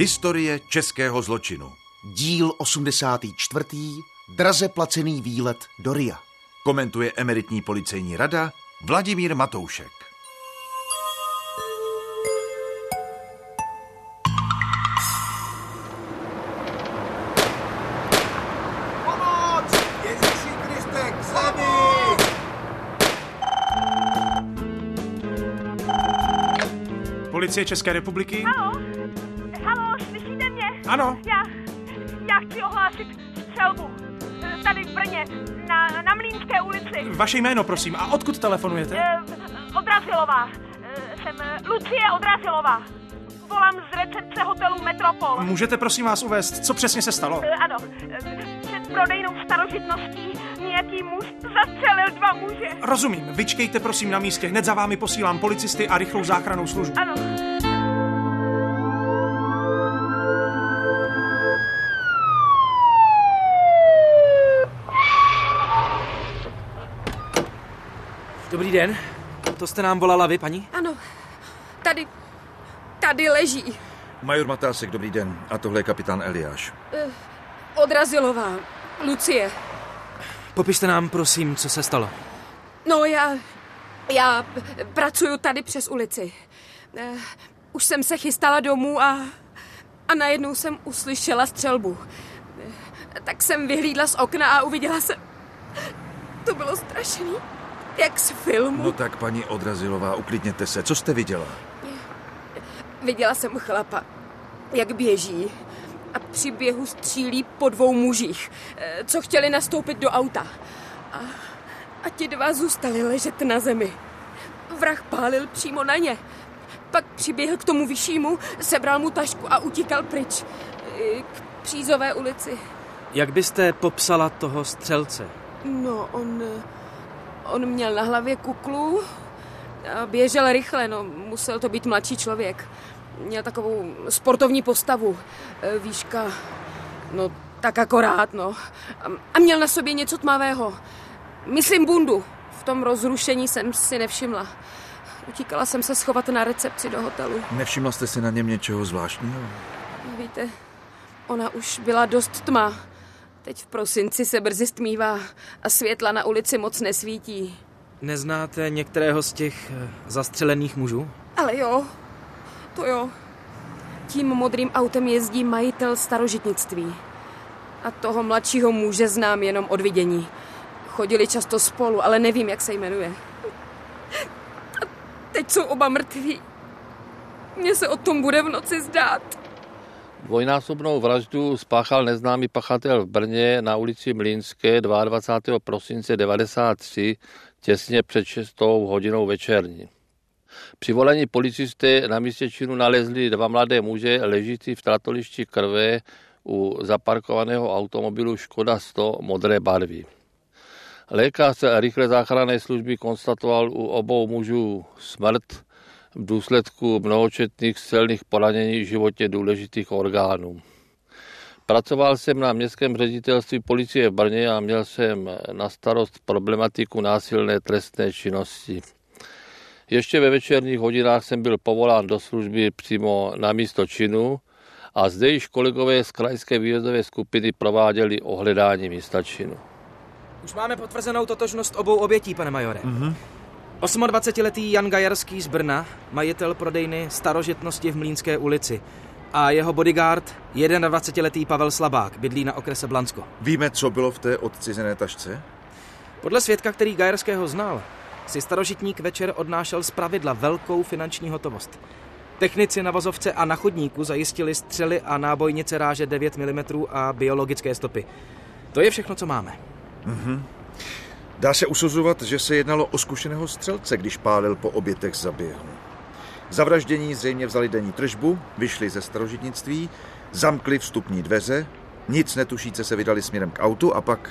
Historie českého zločinu. Díl 84. Draze placený výlet do Ria. Komentuje emeritní policejní rada Vladimír Matoušek. Policie České republiky? Halo? Ano. Já, já chci ohlásit střelbu. Eh, Tady v Brně, na, na Mlínské ulici. Vaše jméno, prosím. A odkud telefonujete? Eh, Odrazilová. Eh, Jsem Lucie Odrazilová. Volám z recepce hotelu Metropol. Můžete prosím vás uvést, co přesně se stalo? Ano, před prodejnou starožitností nějaký muž zastřelil dva muže. Rozumím, vyčkejte prosím na místě, hned za vámi posílám policisty a rychlou záchranou službu. Ano. Dobrý den. To jste nám volala vy, paní? Ano, tady, tady leží. Major Matásek, dobrý den. A tohle je kapitán Eliáš. Odrazilová, Lucie. Popište nám, prosím, co se stalo. No já, já pracuju tady přes ulici. Eh, Už jsem se chystala domů a, a najednou jsem uslyšela střelbu. Eh, Tak jsem vyhlídla z okna a uviděla jsem... To bylo strašný. Jak z filmu. No tak, paní Odrazilová, uklidněte se. Co jste viděla? Viděla jsem chlapa, jak běží a při běhu střílí po dvou mužích, eh, co chtěli nastoupit do auta. A, a ti dva zůstali ležet na zemi. Vrah pálil přímo na ně. Pak přiběhl k tomu vyššímu, sebral mu tašku a utíkal pryč. eh, K Přízové ulici. Jak byste popsala toho střelce? No, on, eh, on měl na hlavě kuklu a běžel rychle, no, musel to být mladší člověk. Měl takovou sportovní postavu, eh, výška, no, tak akorát, no. A, a měl na sobě něco tmavého. Myslím bundu. V tom rozrušení jsem si nevšimla. Utíkala jsem se schovat na recepci do hotelu. Nevšimla jste si na něm něčeho zvláštního? Víte, ona už byla dost tma. Teď v prosinci se brzy stmívá a světla na ulici moc nesvítí. Neznáte některého z těch eh, zastřelených mužů? Ale jo, to jo. Tím modrým autem jezdí majitel starožitnictví. A toho mladšího muže znám jenom od vidění. Chodili často spolu, ale nevím, jak se jmenuje. A teď jsou oba mrtví. Mně se o tom bude v noci zdát. Dvojnásobnou vraždu spáchal neznámý pachatel v Brně na ulici Mlínské 22. prosince 93 těsně před 6 hodinou večerní. Při volení policisté na místě činu nalezli dva mladé muže ležící v tratolišti krve u zaparkovaného automobilu Škoda 100 modré barvy. Lékař rychlé záchranné služby konstatoval u obou mužů smrt v důsledku mnohočetných střelných poranění životně důležitých orgánů. Pracoval jsem na městském ředitelství policie v Brně a měl jsem na starost problematiku násilné trestné činnosti. Ještě ve večerních hodinách jsem byl povolán do služby přímo na místo činu a zde již kolegové z krajské výjezdové skupiny prováděli ohledání místa činu. Už máme potvrzenou totožnost obou obětí, pane majore. Mm-hmm. 28-letý Jan Gajarský z Brna, majitel prodejny starožitnosti v Mlínské ulici. A jeho bodyguard, 21-letý Pavel Slabák, bydlí na okrese Blansko. Víme, co bylo v té odcizené tašce? Podle svědka, který Gajerského znal, si starožitník večer odnášel z pravidla velkou finanční hotovost. Technici na vozovce a na chodníku zajistili střely a nábojnice ráže 9 mm a biologické stopy. To je všechno, co máme. Dá se usuzovat, že se jednalo o zkušeného střelce, když pálil po obětech zaběhu. Zavraždění zřejmě vzali denní tržbu, vyšli ze starožitnictví, zamkli vstupní dveře, nic netušíce se vydali směrem k autu a pak...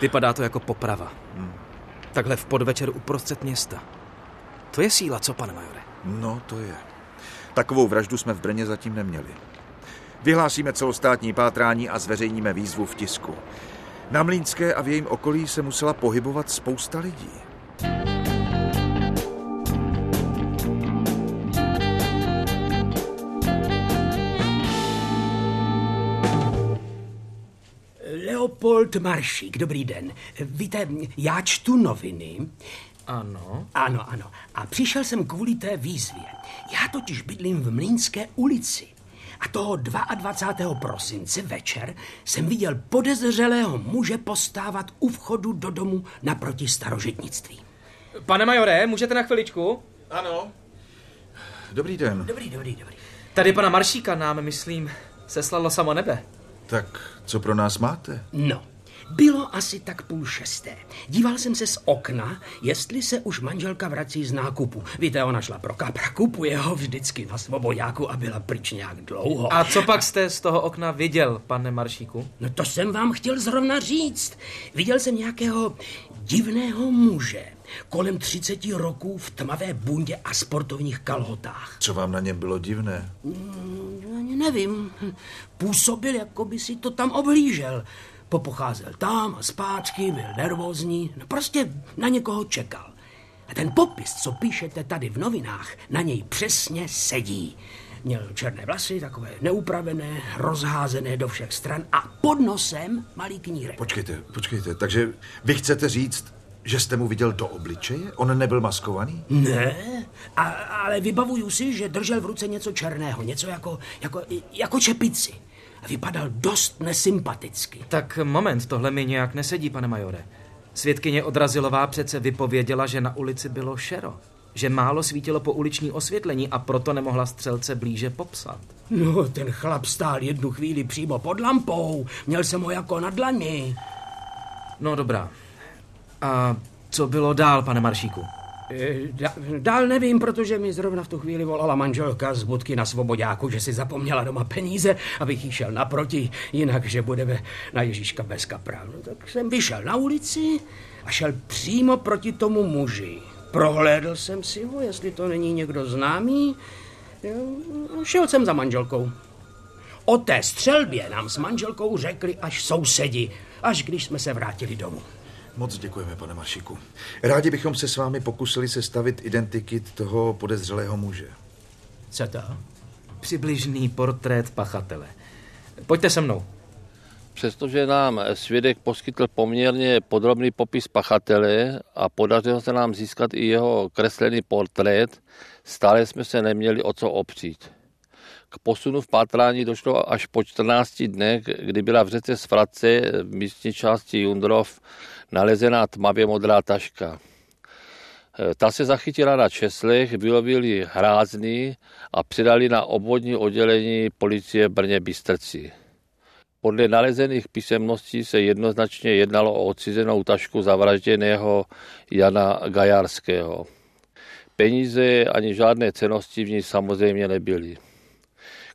Vypadá to jako poprava. Takhle v podvečer uprostřed města. To je síla, co, pane majore? No, to je. Takovou vraždu jsme v Brně zatím neměli. Vyhlásíme celostátní pátrání a zveřejníme výzvu v tisku. Na Mlínské a v jejím okolí se musela pohybovat spousta lidí. Leopold Maršík, dobrý den. Víte, já čtu noviny. Ano. Ano, ano. A přišel jsem kvůli té výzvě. Já totiž bydlím v Mlínské ulici. A toho 22. prosince večer jsem viděl podezřelého muže postávat u vchodu do domu naproti starožitnictví. Pane majore, můžete na chviličku? Ano. Dobrý den. Dobrý, dobrý, dobrý. Tady pana Maršíka nám, myslím, seslalo samo nebe. Tak co pro nás máte? No, bylo asi tak půl šesté. Díval jsem se z okna, jestli se už manželka vrací z nákupu. Víte, ona šla pro kapra, kupuje ho vždycky na svobodáku a byla pryč nějak dlouho. A co pak jste z toho okna viděl, pane Maršíku? No to jsem vám chtěl zrovna říct. Viděl jsem nějakého divného muže kolem 30 roků v tmavé bundě a sportovních kalhotách. Co vám na něm bylo divné? Ani nevím. Působil, jako by si to tam oblížel. Popocházel tam a zpátky, byl nervózní, no prostě na někoho čekal. A ten popis, co píšete tady v novinách, na něj přesně sedí. Měl černé vlasy, takové neupravené, rozházené do všech stran a pod nosem malý knírek. Počkejte, počkejte, takže vy chcete říct, že jste mu viděl do obličeje? On nebyl maskovaný? Ne, a, ale vybavuju si, že držel v ruce něco černého, něco jako, jako, jako čepici. A vypadal dost nesympaticky. Tak moment, tohle mi nějak nesedí, pane majore. Svědkyně Odrazilová přece vypověděla, že na ulici bylo šero. Že málo svítilo po uliční osvětlení a proto nemohla střelce blíže popsat. No, ten chlap stál jednu chvíli přímo pod lampou. Měl jsem ho jako na dlani. No dobrá. A co bylo dál, pane Maršíku? Eh, dál nevím, protože mi zrovna v tu chvíli volala manželka z budky na svobodáku, že si zapomněla doma peníze, abych jí šel naproti, jinak, že budeme na Ježíška bez kapra. No, tak jsem vyšel na ulici a šel přímo proti tomu muži. Prohlédl jsem si ho, jestli to není někdo známý. Šel jsem za manželkou. O té střelbě nám s manželkou řekli až sousedi, až když jsme se vrátili domů. Moc děkujeme, pane Maršiku. Rádi bychom se s vámi pokusili sestavit identikit toho podezřelého muže. Co to? Přibližný portrét pachatele. Pojďte se mnou. Přestože nám svědek poskytl poměrně podrobný popis pachatele a podařilo se nám získat i jeho kreslený portrét, stále jsme se neměli o co opřít. K posunu v pátrání došlo až po 14 dnech, kdy byla v řece Svratce v místní části Jundrov nalezená tmavě modrá taška. Ta se zachytila na česlech, vylovili hrázný a přidali na obvodní oddělení policie Brně Bystrci. Podle nalezených písemností se jednoznačně jednalo o odcizenou tašku zavražděného Jana Gajarského. Peníze ani žádné cenosti v ní samozřejmě nebyly.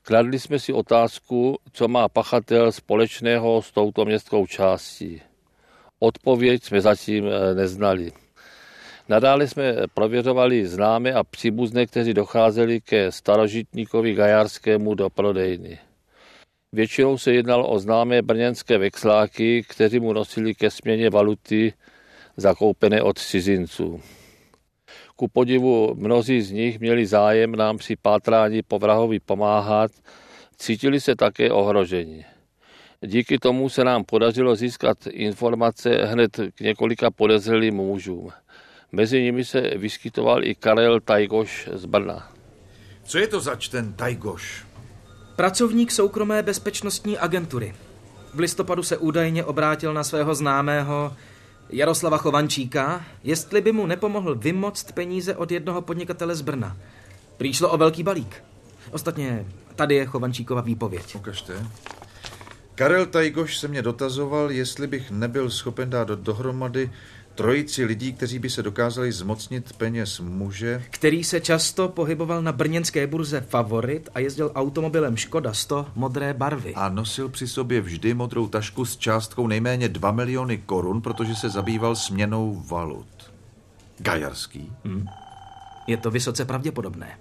Kladli jsme si otázku, co má pachatel společného s touto městskou částí. Odpověď jsme zatím neznali. Nadále jsme prověřovali známé a příbuzné, kteří docházeli ke starožitníkovi Gajarskému do prodejny. Většinou se jednalo o známé brněnské vexláky, kteří mu nosili ke směně valuty zakoupené od cizinců. Ku podivu mnozí z nich měli zájem nám při pátrání po vrahovi pomáhat, cítili se také ohroženi. Díky tomu se nám podařilo získat informace hned k několika podezřelým mužům. Mezi nimi se vyskytoval i Karel Tajgoš z Brna. Co je to zač ten Tajgoš? Pracovník soukromé bezpečnostní agentury. V listopadu se údajně obrátil na svého známého Jaroslava Chovančíka, jestli by mu nepomohl vymoct peníze od jednoho podnikatele z Brna. Přišlo o velký balík. Ostatně tady je Chovančíkova výpověď. Ukažte. Karel Tajgoš se mě dotazoval, jestli bych nebyl schopen dát dohromady trojici lidí, kteří by se dokázali zmocnit peněz muže. Který se často pohyboval na brněnské burze Favorit a jezdil automobilem Škoda 100 modré barvy. A nosil při sobě vždy modrou tašku s částkou nejméně 2 miliony korun, protože se zabýval směnou valut. Gajarský? Hmm. Je to vysoce pravděpodobné.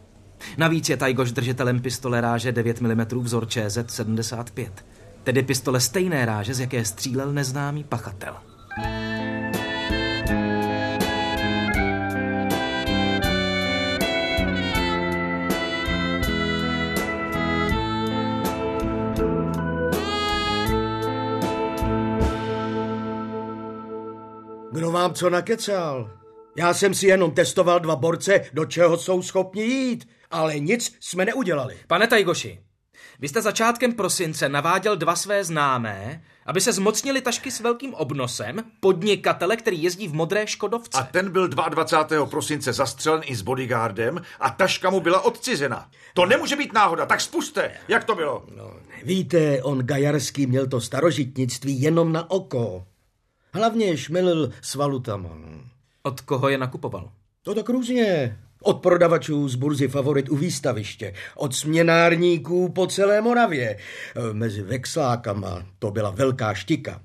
Navíc je Tajgoš držitelem pistole ráže 9 mm vzor ČZ 75, tedy pistole stejné ráže, z jaké střílel neznámý pachatel. Nemám co nakecal. Já jsem si jenom testoval dva borce, do čeho jsou schopni jít, ale nic jsme neudělali. Pane Tajgoši, vy jste začátkem prosince naváděl dva své známé, aby se zmocnili tašky s velkým obnosem, podnikatele, který jezdí v modré Škodovce. A ten byl 22. prosince zastřelen i s bodyguardem a taška mu byla odcizena. To nemůže být náhoda, tak spuste. Jak to bylo? No, víte, on Gajarský měl to starožitnictví jenom na oko. Hlavně šmelil s valutama. Od koho je nakupoval? To tak různě. Od prodavačů z burzy Favorit u výstaviště, od směnárníků po celé Moravě. E, Mezi vexlákama to byla velká štika.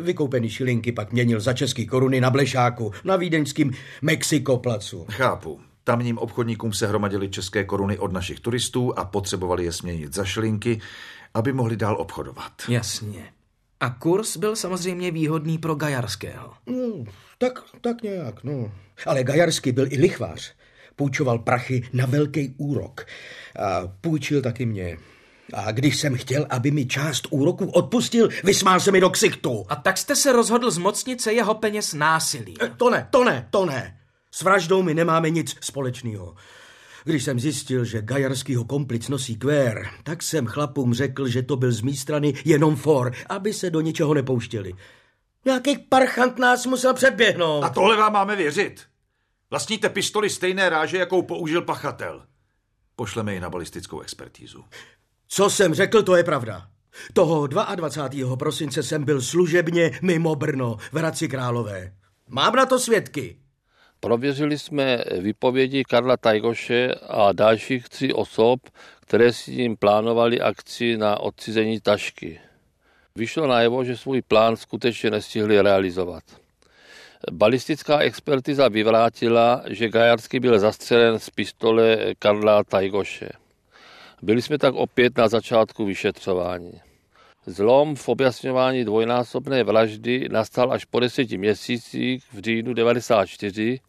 Vykoupený šilinky pak měnil za český koruny na Blešáku, na vídeňským Mexikoplacu. Chápu. Tamním obchodníkům se hromadily české koruny od našich turistů a potřebovali je směnit za šilinky, aby mohli dál obchodovat. Jasně. A kurz byl samozřejmě výhodný pro Gajarského. No, tak, tak nějak, no. Ale Gajarský byl i lichvář. Půjčoval prachy na velký úrok. A půjčil taky mě. A když jsem chtěl, aby mi část úroku odpustil, vysmál se mi do ksichtu. A tak jste se rozhodl zmocnit se jeho peněz násilí. E, To ne, to ne, to ne. S vraždou my nemáme nic společného. Když jsem zjistil, že Gajarskýho komplic nosí kvér, tak jsem chlapům řekl, že to byl z mý strany jenom for, aby se do ničeho nepouštěli. Nějaký parchant nás musel předběhnout. A tohle vám máme věřit. Vlastníte pistoli stejné ráže, jakou použil pachatel. Pošleme ji na balistickou expertízu. Co jsem řekl, to je pravda. Toho 22. prosince jsem byl služebně mimo Brno v Hradci Králové. Mám na to svědky. Prověřili jsme výpovědi Karla Tajgoše a dalších tří osob, které si ním plánovali akci na odcizení tašky. Vyšlo najevo, že svůj plán skutečně nestihli realizovat. Balistická expertiza vyvrátila, že Gajarský byl zastřelen z pistole Karla Tajgoše. Byli jsme tak opět na začátku vyšetřování. Zlom v objasňování dvojnásobné vraždy nastal až po deseti měsících v říjnu 94,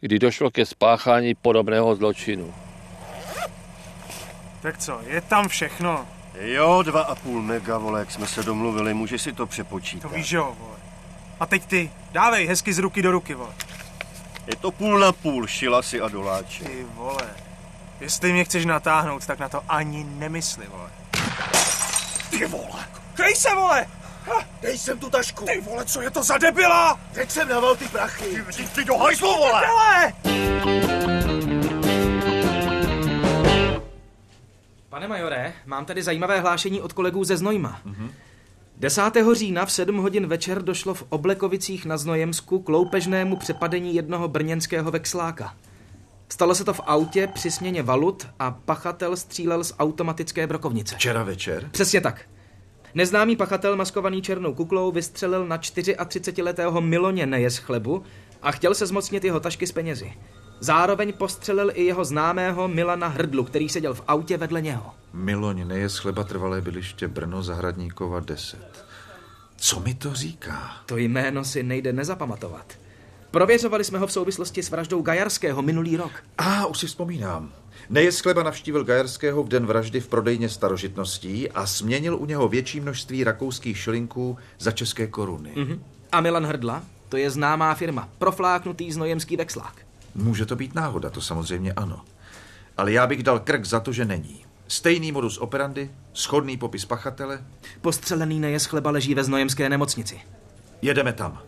kdy došlo ke spáchání podobného zločinu. Tak co, je tam všechno. Jo, dva a půl mega, vole, jak jsme se domluvili, můžeš si to To přepočítat. víš, že jo, vole. A teď ty, dávej hezky z ruky do ruky, vole. Je to půl na půl, šila si a doláče. Ty vole. Jestli mě chceš natáhnout, tak na to ani nemysli, vole. Ty vole, Kryj se, vole! dej sem tu tašku. Ty vole, co je to za debila? Teď jsem naval ty prachy. Ty, ty do hajzlu, vole. Hele! Pane majore, mám tady zajímavé hlášení od kolegů ze Znojma. 10. října v 7 hodin večer došlo v Oblekovicích na Znojemsku k loupežnému přepadení jednoho brněnského vexláka. Stalo se to v autě při směně valut a pachatel střílel z automatické brokovnice. Včera večer? Přesně tak. Neznámý pachatel maskovaný černou kuklou vystřelil na 34-letého Miloně Nejes chlebu a chtěl se zmocnit jeho tašky s penězi. Zároveň postřelil i jeho známého Milana Hrdlu, který seděl v autě vedle něho. Miloň neje z chleba trvalé byliště Brno Zahradníkova 10. Co mi to říká? To jméno si nejde nezapamatovat. Prověřovali jsme ho v souvislosti s vraždou Gajarského minulý rok. A, ah, už si vzpomínám. Nejes chleba navštívil Gajerského v den vraždy v prodejně starožitností a směnil u něho větší množství rakouských šilinků za české koruny. Mhm. A Milan Hrdla? To je známá firma, profláknutý znojemský vexlák. Může to být náhoda, to samozřejmě ano. Ale já bych dal krk za to, že není. Stejný modus operandi, schodný popis pachatele. Postřelený nejes chleba leží ve znojemské nemocnici. Jedeme tam.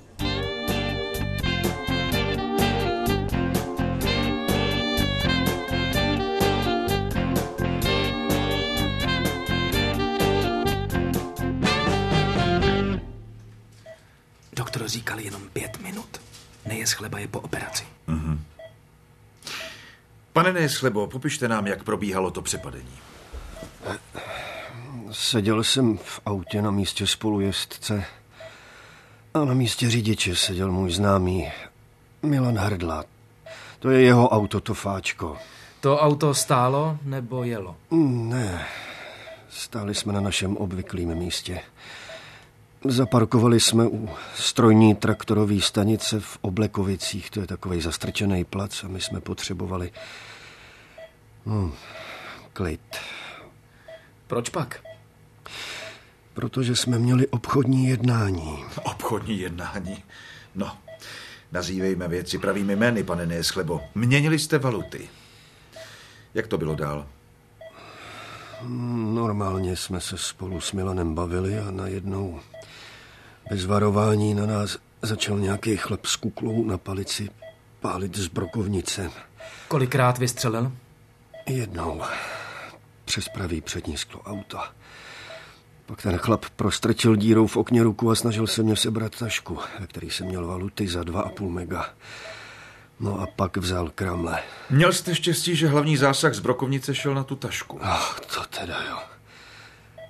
Doktor říkal jenom pět minut. Nejes chleba je po operaci. Pane Nejeslebo, popište nám, jak probíhalo to přepadení. Seděl jsem v autě na místě spolujezdce a na místě řidiče seděl můj známý Milan Hrdla. To je jeho auto, to fáčko. To auto stálo nebo jelo? Ne, stáli jsme na našem obvyklém místě. Zaparkovali jsme u strojní traktorové stanice v Oblekovicích, to je takový zastrčený plac a my jsme potřebovali hm, klid. Proč pak? Protože jsme měli obchodní jednání. Obchodní jednání. No, Nazývejme věci pravými jmény, pane Neschlebo. Měnili jste valuty. Jak to bylo dál? Normálně jsme se spolu s Milanem bavili a najednou bez varování na nás začal nějaký chlap s kuklou na palici pálit z brokovnice. Kolikrát vystřelil? Jednou. Přes pravý přední sklo auta. Pak ten chlap prostrčil dírou v okně ruku a snažil se mě sebrat tašku, ve který jsem měl valuty za 2,5 mega. No a pak vzal kramle. Měl jste štěstí, že hlavní zásah z brokovnice šel na tu tašku. Ach, to teda jo.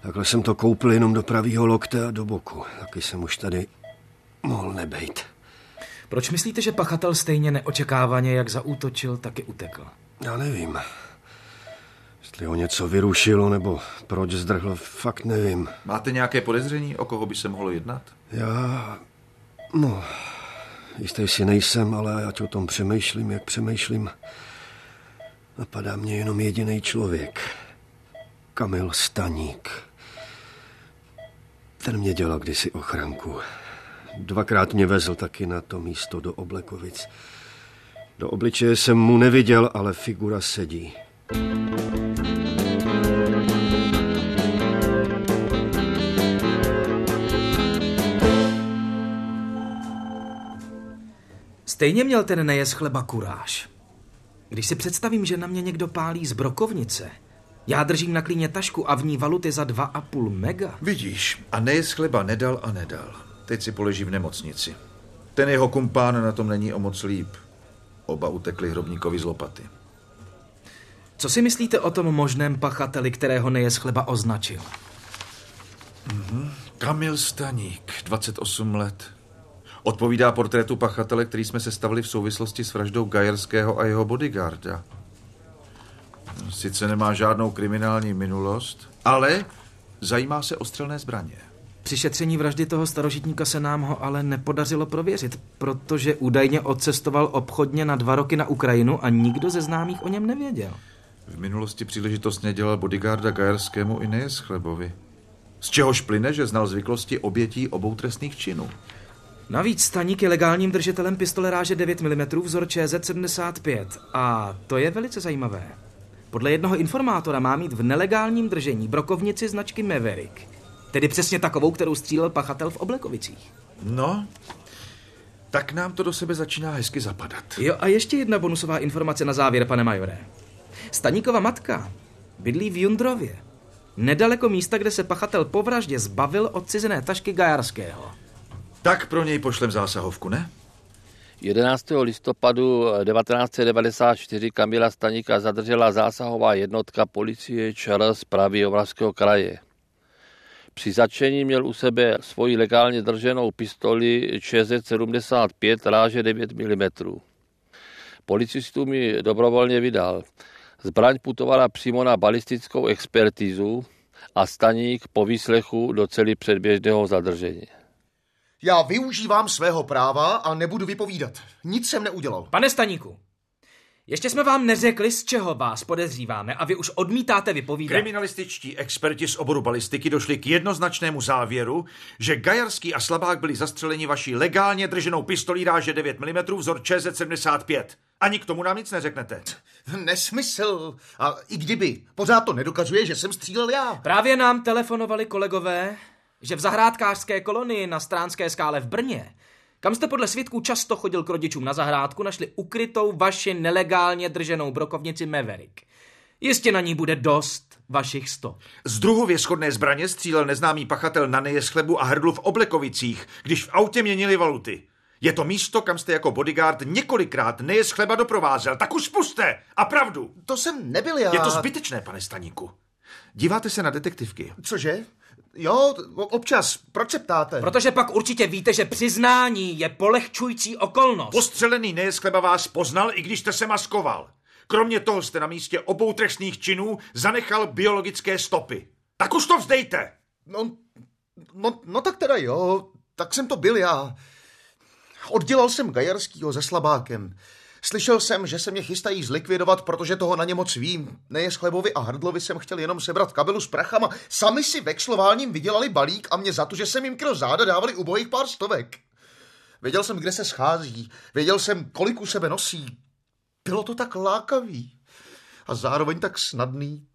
Takhle jsem to koupil jenom do pravýho lokte a do boku. Taky jsem už tady mohl nebejt. Proč myslíte, že pachatel stejně neočekávaně, jak zaútočil, taky utekl? Já nevím. Jestli ho něco vyrušilo, nebo proč zdrhl, fakt nevím. Máte nějaké podezření, o koho by se mohlo jednat? Já... No, jistý si nejsem, ale ať o tom přemýšlím, jak přemýšlím, napadá mě jenom jediný člověk. Kamil Staník. Ten mě dělal kdysi ochranku. Dvakrát mě vezl taky na to místo do Oblekovic. Do obličeje jsem mu neviděl, ale figura sedí. Stejně měl ten nejez chleba kuráž. Když si představím, že na mě někdo pálí z brokovnice, já držím na klíně tašku a v ní valuty za 2,5 mega. Vidíš, a nejez chleba nedal a nedal. Teď si poleží v nemocnici. Ten jeho kumpán na tom není o moc líp. Oba utekli hrobníkovi z lopaty. Co si myslíte o tom možném pachateli, kterého nejez chleba označil? Mm-hmm. Kamil Staník, 28 let. Odpovídá portrétu pachatele, který jsme sestavili v souvislosti s vraždou Gajerského a jeho bodyguarda. Sice nemá žádnou kriminální minulost, ale zajímá se o střelné zbraně. Při šetření vraždy toho starožitníka se nám ho ale nepodařilo prověřit, protože údajně odcestoval obchodně na dva roky na Ukrajinu a nikdo ze známých o něm nevěděl. V minulosti příležitostně dělal bodyguarda Gajerskému i Nejeschlebovi. Z čehož plyne, že znal zvyklosti obětí obou trestných činů. Navíc Staník je legálním držitelem pistole ráže 9 mm vzor ČZ-75 a to je velice zajímavé. Podle jednoho informátora má mít v nelegálním držení brokovnici značky Maverick, tedy přesně takovou, kterou střílel pachatel v Oblekovicích. No, tak nám to do sebe začíná hezky zapadat. Jo, a ještě jedna bonusová informace na závěr, pane majore. Staníkova matka bydlí v Jundrově, nedaleko místa, kde se pachatel po vraždě zbavil od cizené tašky Gajarského. Tak pro něj pošlem zásahovku, ne? 11. listopadu 1994 Kamila Staníka zadržela zásahová jednotka policie ČR z Pravy kraje. Při začení měl u sebe svoji legálně drženou pistoli ČZ-75 ráže 9 mm. Policistům mi dobrovolně vydal. Zbraň putovala přímo na balistickou expertizu a staník po výslechu do celý předběžného zadržení. Já využívám svého práva a nebudu vypovídat. Nic jsem neudělal. Pane Staníku, ještě jsme vám neřekli, z čeho vás podezříváme a vy už odmítáte vypovídat. Kriminalističtí experti z oboru balistiky došli k jednoznačnému závěru, že Gajarský a Slabák byli zastřeleni vaší legálně drženou pistolí ráže 9 mm vzor ČZ-75. Ani k tomu nám nic neřeknete. Nesmysl. A i kdyby, pořád to nedokazuje, že jsem střílel já. Právě nám telefonovali kolegové, že v zahrádkářské kolonii na Stránské skále v Brně, kam jste podle svědků často chodil k rodičům na zahrádku, našli ukrytou vaši nelegálně drženou brokovnici Maverick. Jistě na ní bude dost vašich sto. Z druhově schodné zbraně střílel neznámý pachatel na neje chlebu a hrdlu v Oblekovicích, když v autě měnili valuty. Je to místo, kam jste jako bodyguard několikrát neje chleba doprovázel. Tak už spuste! A pravdu! To jsem nebyl já. Je to zbytečné, pane Staníku. Díváte se na detektivky. Cože? Jo, občas. Proč se ptáte? Protože pak určitě víte, že přiznání je polehčující okolnost. Postřelený nejeskleba vás poznal, i když jste se maskoval. Kromě toho jste na místě obou trestných činů zanechal biologické stopy. Tak už to vzdejte! No, no, no tak teda jo, tak jsem to byl já. Oddělal jsem Gajarskýho se Slabákem. Slyšel jsem, že se mě chystají zlikvidovat, protože toho na ně moc vím. Neje Chlebovi a Hrdlovi jsem chtěl jenom sebrat kabelu s prachama. Sami si vexlováním vydělali balík a mě za to, že jsem jim kryl záda, dávali ubojích pár stovek. Věděl jsem, kde se schází. Věděl jsem, kolik u sebe nosí. Bylo to tak lákavý. A zároveň tak snadný.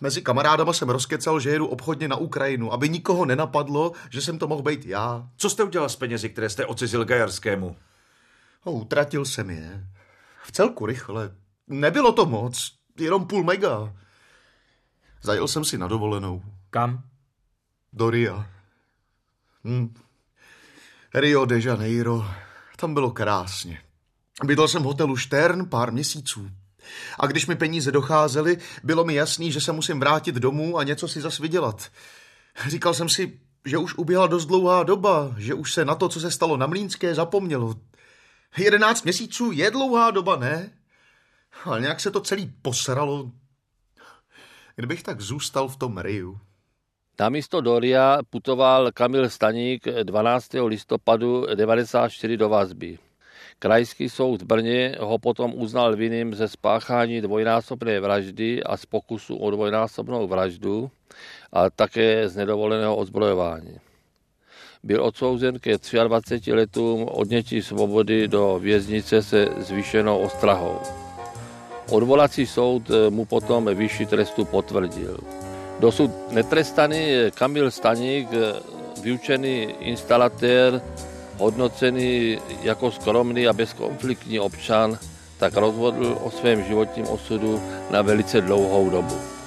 Mezi kamarádama jsem rozkecal, že jedu obchodně na Ukrajinu, aby nikoho nenapadlo, že jsem to mohl být já. Co jste udělal s penězi, které jste ocizil Gajarskému? No, utratil jsem je. V celku rychle. Nebylo to moc, jenom půl mega. Zajel jsem si na dovolenou. Kam? Do Ria. Hm. Rio de Janeiro. Tam bylo krásně. Bydlel jsem v hotelu Stern pár měsíců. A když mi peníze docházely, bylo mi jasný, že se musím vrátit domů a něco si zas vydělat. Říkal jsem si, že už uběhla dost dlouhá doba, že už se na to, co se stalo na Mlínské, zapomnělo. Jedenáct měsíců je dlouhá doba, ne? Ale nějak se to celý posralo. Kdybych tak zůstal v tom Riu. Na místo Doria putoval Kamil Staník 12. listopadu 94 do vazby. Krajský soud v Brně ho potom uznal vinným ze spáchání dvojnásobné vraždy a z pokusu o dvojnásobnou vraždu a také z nedovoleného ozbrojování. Byl odsouzen ke 23 letům odnětí svobody do věznice se zvýšenou ostrahou. Odvolací soud mu potom vyšší trestu potvrdil. Dosud netrestaný Kamil Staník, vyučený instalatér, hodnocený jako skromný a bezkonfliktní občan, tak rozhodl o svém životním osudu na velice dlouhou dobu.